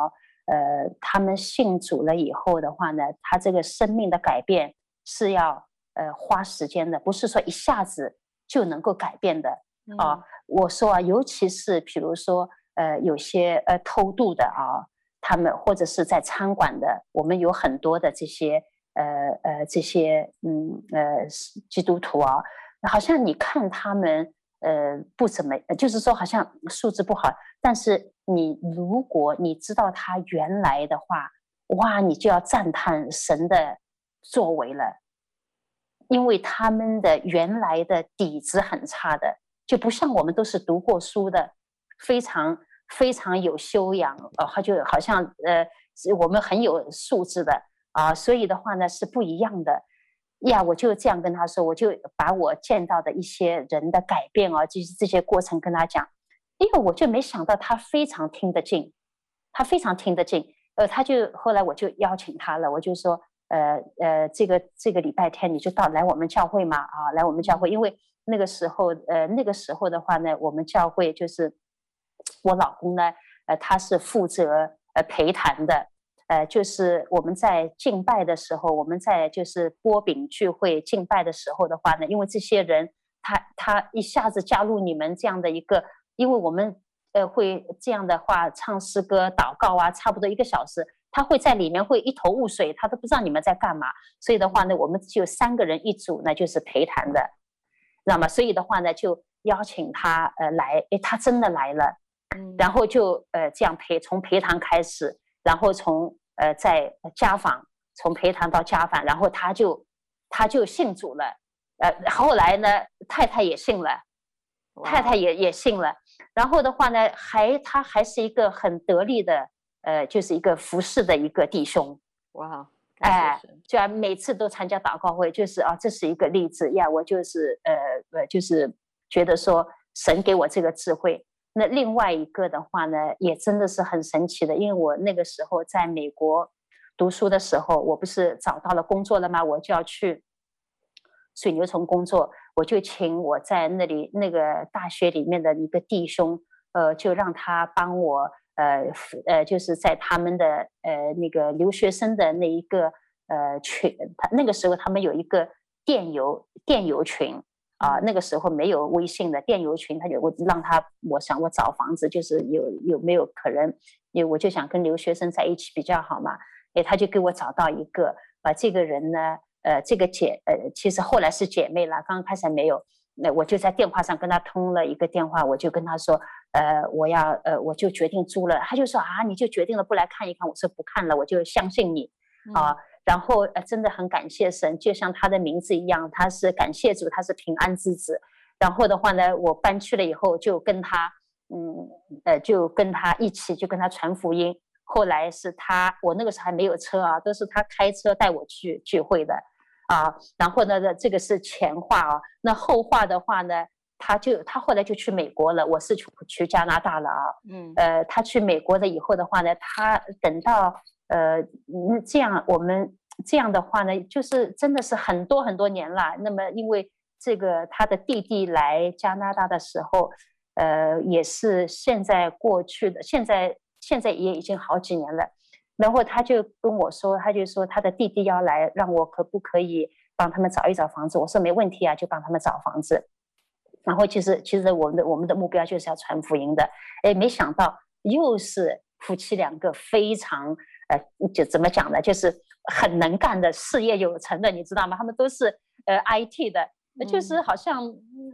呃，他们信主了以后的话呢，他这个生命的改变是要呃花时间的，不是说一下子就能够改变的啊。嗯。我说啊，尤其是比如说呃有些呃偷渡的啊。他们或者是在餐馆的，我们有很多的这些呃呃这些嗯呃基督徒啊，好像你看他们呃不怎么，就是说好像素质不好，但是你如果你知道他原来的话，哇，你就要赞叹神的作为了，因为他们的原来的底子很差的，就不像我们都是读过书的，非常。非常有修养，呃，他就好像呃，我们很有素质的啊，所以的话呢是不一样的呀。我就这样跟他说，我就把我见到的一些人的改变啊，就是这些过程跟他讲。因为我就没想到他非常听得进，他非常听得进。呃，他就后来我就邀请他了，我就说，呃呃，这个这个礼拜天你就到来我们教会嘛啊，来我们教会，因为那个时候呃那个时候的话呢，我们教会就是。我老公呢，呃，他是负责呃陪谈的，呃，就是我们在敬拜的时候，我们在就是波饼聚会敬拜的时候的话呢，因为这些人他他一下子加入你们这样的一个因为我们呃会这样的话唱诗歌、祷告啊，差不多一个小时，他会在里面会一头雾水，他都不知道你们在干嘛。所以的话呢，我们就三个人一组，那就是陪谈的，知道吗？所以的话呢，就邀请他呃来，诶，他真的来了，然后就呃这样陪从陪谈开始，然后从呃在家访，从陪谈到家访，然后他就他就信主了，呃后来呢太太也信了。太太也也信了，然后的话呢，还他还是一个很得力的，呃，就是一个服侍的一个弟兄。哇，哎，就每次都参加祷告会，就是啊，这是一个例子呀。我就是呃呃，就是觉得说神给我这个智慧。那另外一个的话呢，也真的是很神奇的，因为我那个时候在美国读书的时候，我不是找到了工作了吗？我就要去水牛城工作。我就请我在那里那个大学里面的一个弟兄，呃，就让他帮我，呃，呃，就是在他们的呃那个留学生的那一个呃群，他那个时候他们有一个电邮电邮群啊，那个时候没有微信的电邮群，他就我让他，我想我找房子，就是有有没有可能，因为我就想跟留学生在一起比较好嘛，哎，他就给我找到一个，把这个人呢。呃，这个姐，呃，其实后来是姐妹了，刚刚开始还没有。那我就在电话上跟他通了一个电话，我就跟他说，呃，我要，呃，我就决定租了。他就说啊，你就决定了不来看一看？我说不看了，我就相信你啊。嗯、然后呃，真的很感谢神，就像他的名字一样，他是感谢主，他是平安之子。然后的话呢，我搬去了以后，就跟他，嗯，呃，就跟他一起，就跟他传福音。后来是他，我那个时候还没有车啊，都是他开车带我去聚会的。啊，然后呢，这个是前话啊。那后话的话呢，他就他后来就去美国了，我是去去加拿大了啊。嗯，呃，他去美国了以后的话呢，他等到呃，这样我们这样的话呢，就是真的是很多很多年了。那么因为这个他的弟弟来加拿大的时候，呃，也是现在过去的，现在现在也已经好几年了。然后他就跟我说，他就说他的弟弟要来，让我可不可以帮他们找一找房子？我说没问题啊，就帮他们找房子。然后其实其实我们的我们的目标就是要传福音的。哎，没想到又是夫妻两个非常呃，就怎么讲呢？就是很能干的，事业有成的，你知道吗？他们都是呃 IT 的，就是好像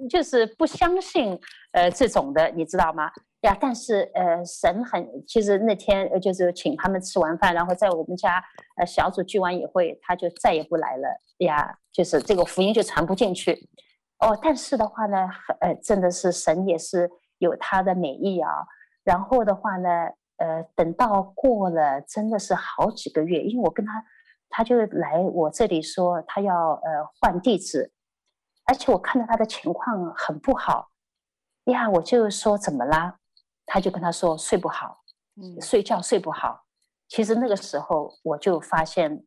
就是不相信呃这种的，你知道吗？呀，但是呃，神很，其实那天呃，就是请他们吃完饭，然后在我们家呃小组聚完以后，他就再也不来了呀，就是这个福音就传不进去。哦，但是的话呢，呃，真的是神也是有他的美意啊。然后的话呢，呃，等到过了真的是好几个月，因为我跟他，他就来我这里说他要呃换地址，而且我看到他的情况很不好呀，我就说怎么啦？他就跟他说睡不好，嗯，睡觉睡不好。其实那个时候我就发现，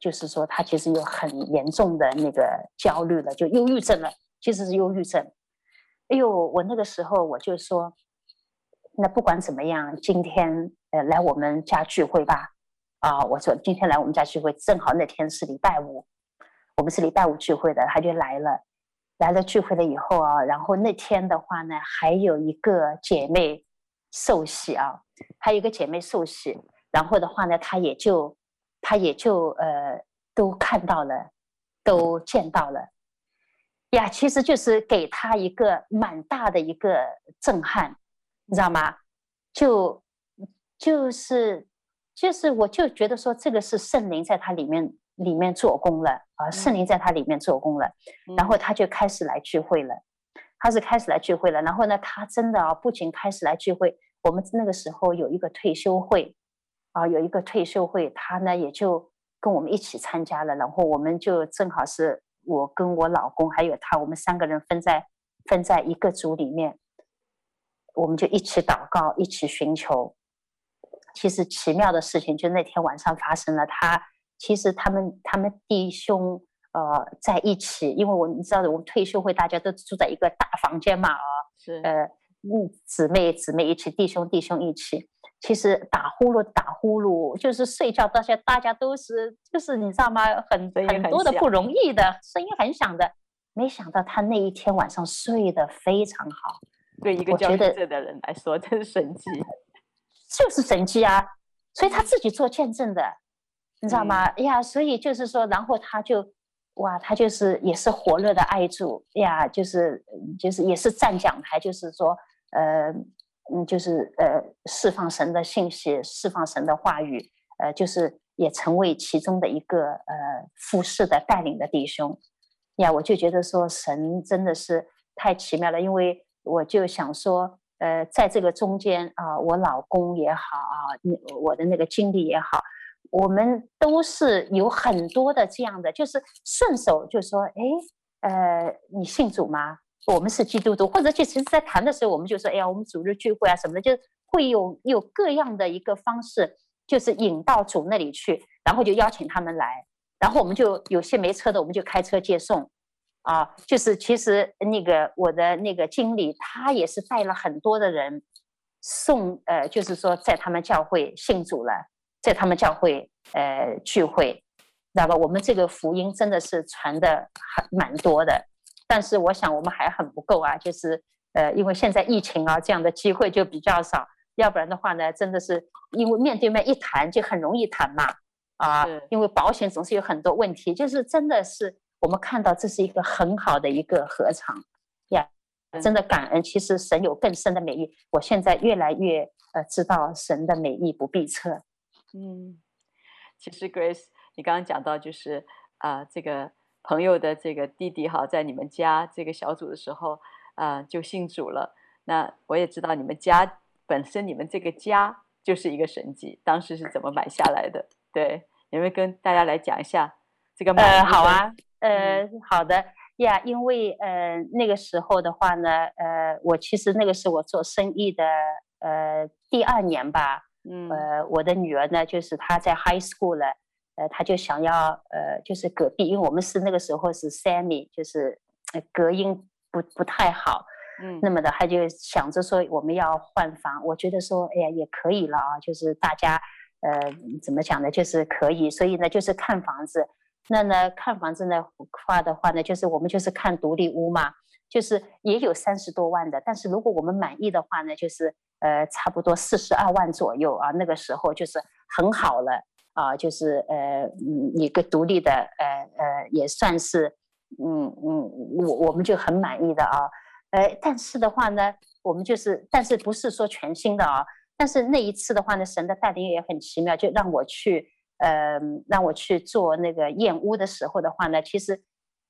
就是说他其实有很严重的那个焦虑了，就忧郁症了。其实是忧郁症。哎呦，我那个时候我就说，那不管怎么样，今天呃来我们家聚会吧。啊，我说今天来我们家聚会，正好那天是礼拜五，我们是礼拜五聚会的，他就来了。来了聚会了以后啊，然后那天的话呢，还有一个姐妹受洗啊，还有一个姐妹受洗，然后的话呢，她也就，她也就呃，都看到了，都见到了，呀，其实就是给她一个蛮大的一个震撼，你知道吗？就就是就是，我就觉得说，这个是圣灵在他里面。里面做工了啊，圣灵在他里面做工了，嗯、然后他就开始来聚会了。他是开始来聚会了，然后呢，他真的啊，不仅开始来聚会，我们那个时候有一个退休会啊，有一个退休会，他呢也就跟我们一起参加了。然后我们就正好是我跟我老公还有他，我们三个人分在分在一个组里面，我们就一起祷告，一起寻求。其实奇妙的事情就那天晚上发生了，他。其实他们他们弟兄呃在一起，因为我你知道的，我们退休会大家都住在一个大房间嘛啊，是呃嗯姊妹姊妹一起，弟兄弟兄一起，其实打呼噜打呼噜，就是睡觉，大家大家都是就是你知道吗？很很，很多的不容易的声音很响的，没想到他那一天晚上睡得非常好，对一个焦虑症的人来说，这是神迹，[laughs] 就是神迹啊！所以他自己做见证的，你知道吗？哎、嗯、呀，所以就是说，然后他就哇，他就是也是火热的爱主哎呀，就是就是也是站讲台，就是说呃嗯，就是呃释放神的信息，释放神的话语，呃，就是也成为其中的一个呃服侍的带领的弟兄呀，我就觉得说神真的是太奇妙了，因为。我就想说，呃，在这个中间啊，我老公也好啊，我的那个经历也好，我们都是有很多的这样的，就是顺手就说，哎，呃，你信主吗？我们是基督徒，或者就其实，在谈的时候，我们就说，哎呀，我们主日聚会啊什么的，就会有有各样的一个方式，就是引到主那里去，然后就邀请他们来，然后我们就有些没车的，我们就开车接送。啊，就是其实那个我的那个经理，他也是带了很多的人送，呃，就是说在他们教会信主了，在他们教会呃聚会，知道吧？我们这个福音真的是传的很蛮多的，但是我想我们还很不够啊，就是呃，因为现在疫情啊，这样的机会就比较少，要不然的话呢，真的是因为面对面一谈就很容易谈嘛，啊，因为保险总是有很多问题，就是真的是。我们看到这是一个很好的一个合场呀真的感恩。其实神有更深的美意，我现在越来越呃知道神的美意不必测。嗯，其实 Grace，你刚刚讲到就是啊、呃，这个朋友的这个弟弟哈，在你们家这个小组的时候啊、呃，就信主了。那我也知道你们家本身，你们这个家就是一个神迹，当时是怎么买下来的？对，有没有跟大家来讲一下这个买？呃，好啊。呃，好的。呀，因为呃那个时候的话呢，呃，我其实那个是我做生意的呃第二年吧，嗯，呃，我的女儿呢，就是她在 high school 了，呃，她就想要呃，就是隔壁，因为我们是那个时候是 semi，就是隔音不不太好，嗯，那么的，她就想着说我们要换房，我觉得说，哎呀，也可以了啊，就是大家呃怎么讲呢，就是可以，所以呢，就是看房子。那呢，看房子的话的话呢，就是我们就是看独立屋嘛，就是也有三十多万的，但是如果我们满意的话呢，就是呃差不多四十二万左右啊，那个时候就是很好了啊，就是呃嗯一个独立的呃呃也算是嗯嗯我我们就很满意的啊，呃但是的话呢，我们就是但是不是说全新的啊，但是那一次的话呢，神的带领也很奇妙，就让我去。呃，让我去做那个验屋的时候的话呢，其实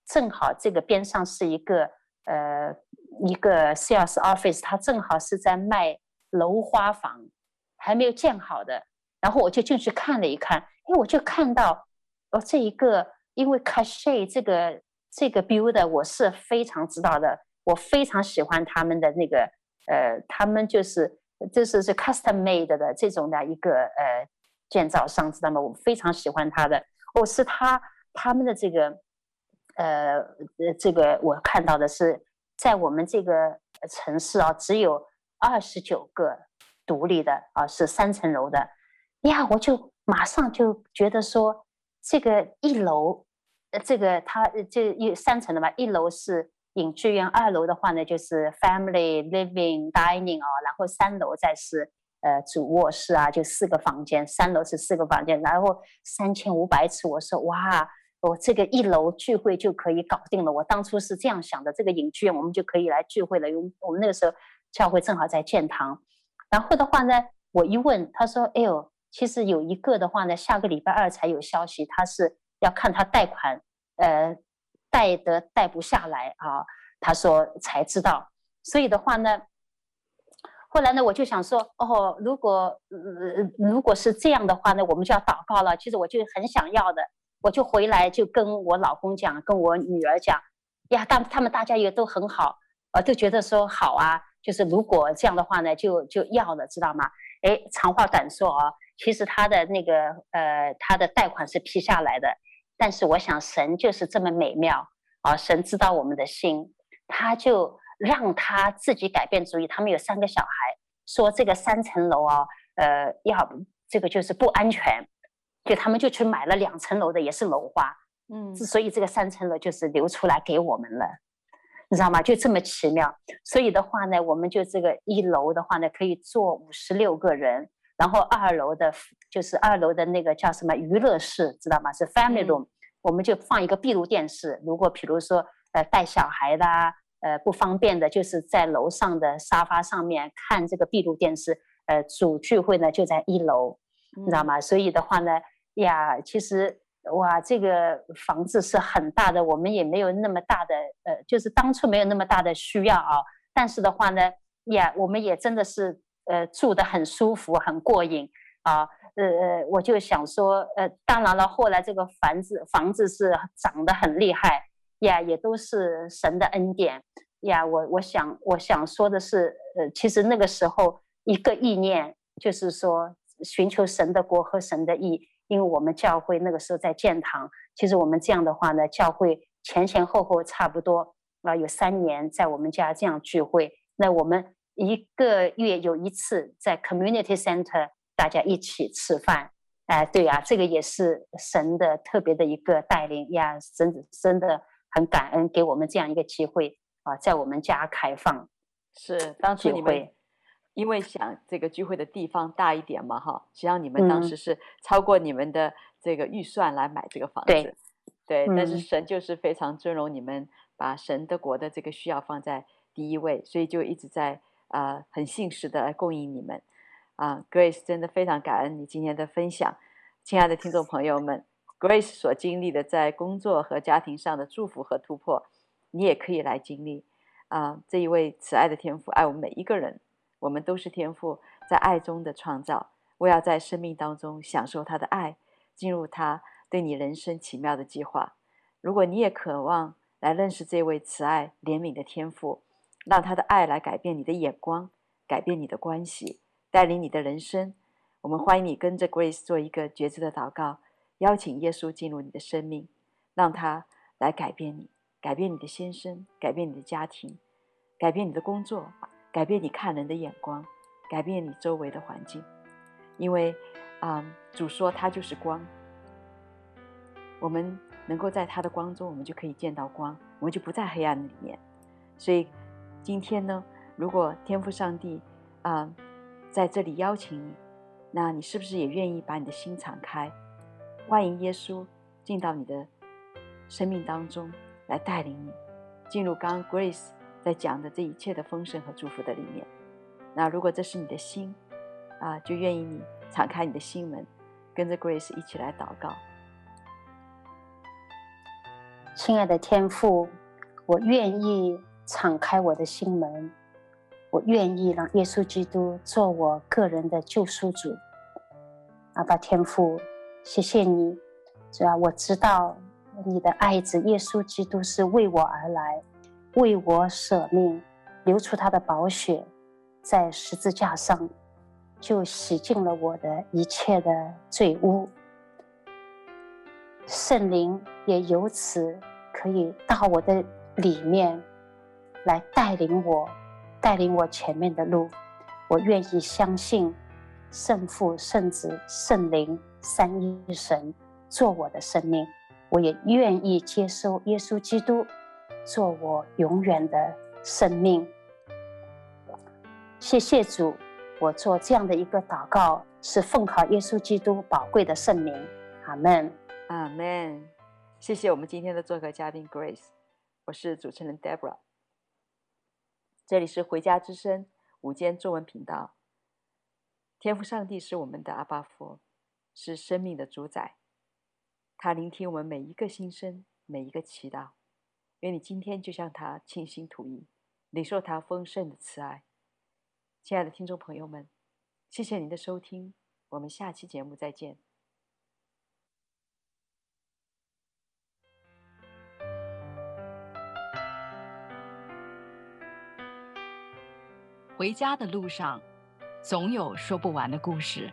正好这个边上是一个呃一个 sales office，它正好是在卖楼花房，还没有建好的。然后我就进去看了一看，哎我就看到哦，这一个因为 Cachet 这个这个 build 我是非常知道的，我非常喜欢他们的那个呃，他们就是就是是 custom made 的这种的一个呃。建造商知道吗？我非常喜欢他的，哦，是他他们的这个，呃呃，这个我看到的是在我们这个城市啊，只有二十九个独立的啊，是三层楼的呀，我就马上就觉得说，这个一楼，呃，这个它这一三层的嘛，一楼是影剧院，二楼的话呢就是 family living dining 啊，然后三楼再是。呃，主卧室啊，就四个房间，三楼是四个房间，然后三千五百尺。我说哇，我这个一楼聚会就可以搞定了。我当初是这样想的，这个影剧院我们就可以来聚会了。因为我们那个时候教会正好在建堂。然后的话呢，我一问，他说：“哎呦，其实有一个的话呢，下个礼拜二才有消息，他是要看他贷款，呃，贷得贷不下来啊。”他说才知道。所以的话呢。后来呢，我就想说，哦，如果呃如果是这样的话呢，我们就要祷告了。其实我就很想要的，我就回来就跟我老公讲，跟我女儿讲，呀，但他们大家也都很好，呃，都觉得说好啊。就是如果这样的话呢，就就要了，知道吗？哎，长话短说啊，其实他的那个呃，他的贷款是批下来的，但是我想神就是这么美妙啊，神知道我们的心，他就。让他自己改变主意。他们有三个小孩，说这个三层楼啊，呃，要这个就是不安全，就他们就去买了两层楼的，也是楼花，嗯，所以这个三层楼就是留出来给我们了。你知道吗？就这么奇妙。所以的话呢，我们就这个一楼的话呢，可以坐五十六个人，然后二楼的，就是二楼的那个叫什么娱乐室，知道吗？是 family room，、嗯、我们就放一个闭路电视。如果比如说呃带小孩的，呃不方便的，就是在楼上的沙发上面看这个闭路电视。呃，主聚会呢就在一楼，你知道吗？所以的话呢，呀，其实哇，这个房子是很大的，我们也没有那么大的，呃，就是当初没有那么大的需要啊。但是的话呢，呀，我们也真的是呃住得很舒服，很过瘾啊。呃呃，我就想说，呃，当然了，后来这个房子房子是涨得很厉害，呀，也都是神的恩典呀。我我想我想说的是，呃，其实那个时候。一个意念就是说，寻求神的国和神的义。因为我们教会那个时候在建堂，其实我们这样的话呢，教会前前后后差不多啊有三年在我们家这样聚会。那我们一个月有一次在 Community Center 大家一起吃饭。哎，对呀，这个也是神的特别的一个带领呀，真真的很感恩给我们这样一个机会啊，在我们家开放。是当初你们。因为想这个聚会的地方大一点嘛，哈，实际上你们当时是超过你们的这个预算来买这个房子，对，对，但是神就是非常尊荣你们，把神的国的这个需要放在第一位，所以就一直在啊、呃、很信实的来供应你们，啊、呃，Grace 真的非常感恩你今天的分享，亲爱的听众朋友们，Grace 所经历的在工作和家庭上的祝福和突破，你也可以来经历，啊、这一位慈爱的天赋爱我们每一个人。我们都是天赋在爱中的创造，我要在生命当中享受他的爱，进入他对你人生奇妙的计划。如果你也渴望来认识这位慈爱怜悯的天赋，让他的爱来改变你的眼光，改变你的关系，带领你的人生，我们欢迎你跟着 Grace 做一个觉知的祷告，邀请耶稣进入你的生命，让他来改变你，改变你的先生，改变你的家庭，改变你的工作。改变你看人的眼光，改变你周围的环境，因为，啊、嗯，主说他就是光，我们能够在他的光中，我们就可以见到光，我们就不在黑暗里面。所以，今天呢，如果天父上帝啊、嗯，在这里邀请你，那你是不是也愿意把你的心敞开，欢迎耶稣进到你的生命当中来带领你进入刚刚 Grace。在讲的这一切的丰盛和祝福的里面，那如果这是你的心，啊，就愿意你敞开你的心门，跟着 Grace 一起来祷告。亲爱的天父，我愿意敞开我的心门，我愿意让耶稣基督做我个人的救赎主。阿爸天父，谢谢你，主啊，我知道你的爱子耶稣基督是为我而来。为我舍命，流出他的宝血，在十字架上，就洗净了我的一切的罪污。圣灵也由此可以到我的里面来带领我，带领我前面的路。我愿意相信圣父、圣子、圣灵三一神做我的生命，我也愿意接受耶稣基督。做我永远的生命，谢谢主，我做这样的一个祷告，是奉靠耶稣基督宝贵的圣名，阿门，阿门。谢谢我们今天的做客嘉宾 Grace，我是主持人 Deborah，这里是回家之声午间中文频道。天父上帝是我们的阿爸父，是生命的主宰，他聆听我们每一个心声，每一个祈祷。愿你今天就向他倾心吐意，领受他丰盛的慈爱。亲爱的听众朋友们，谢谢您的收听，我们下期节目再见。回家的路上，总有说不完的故事。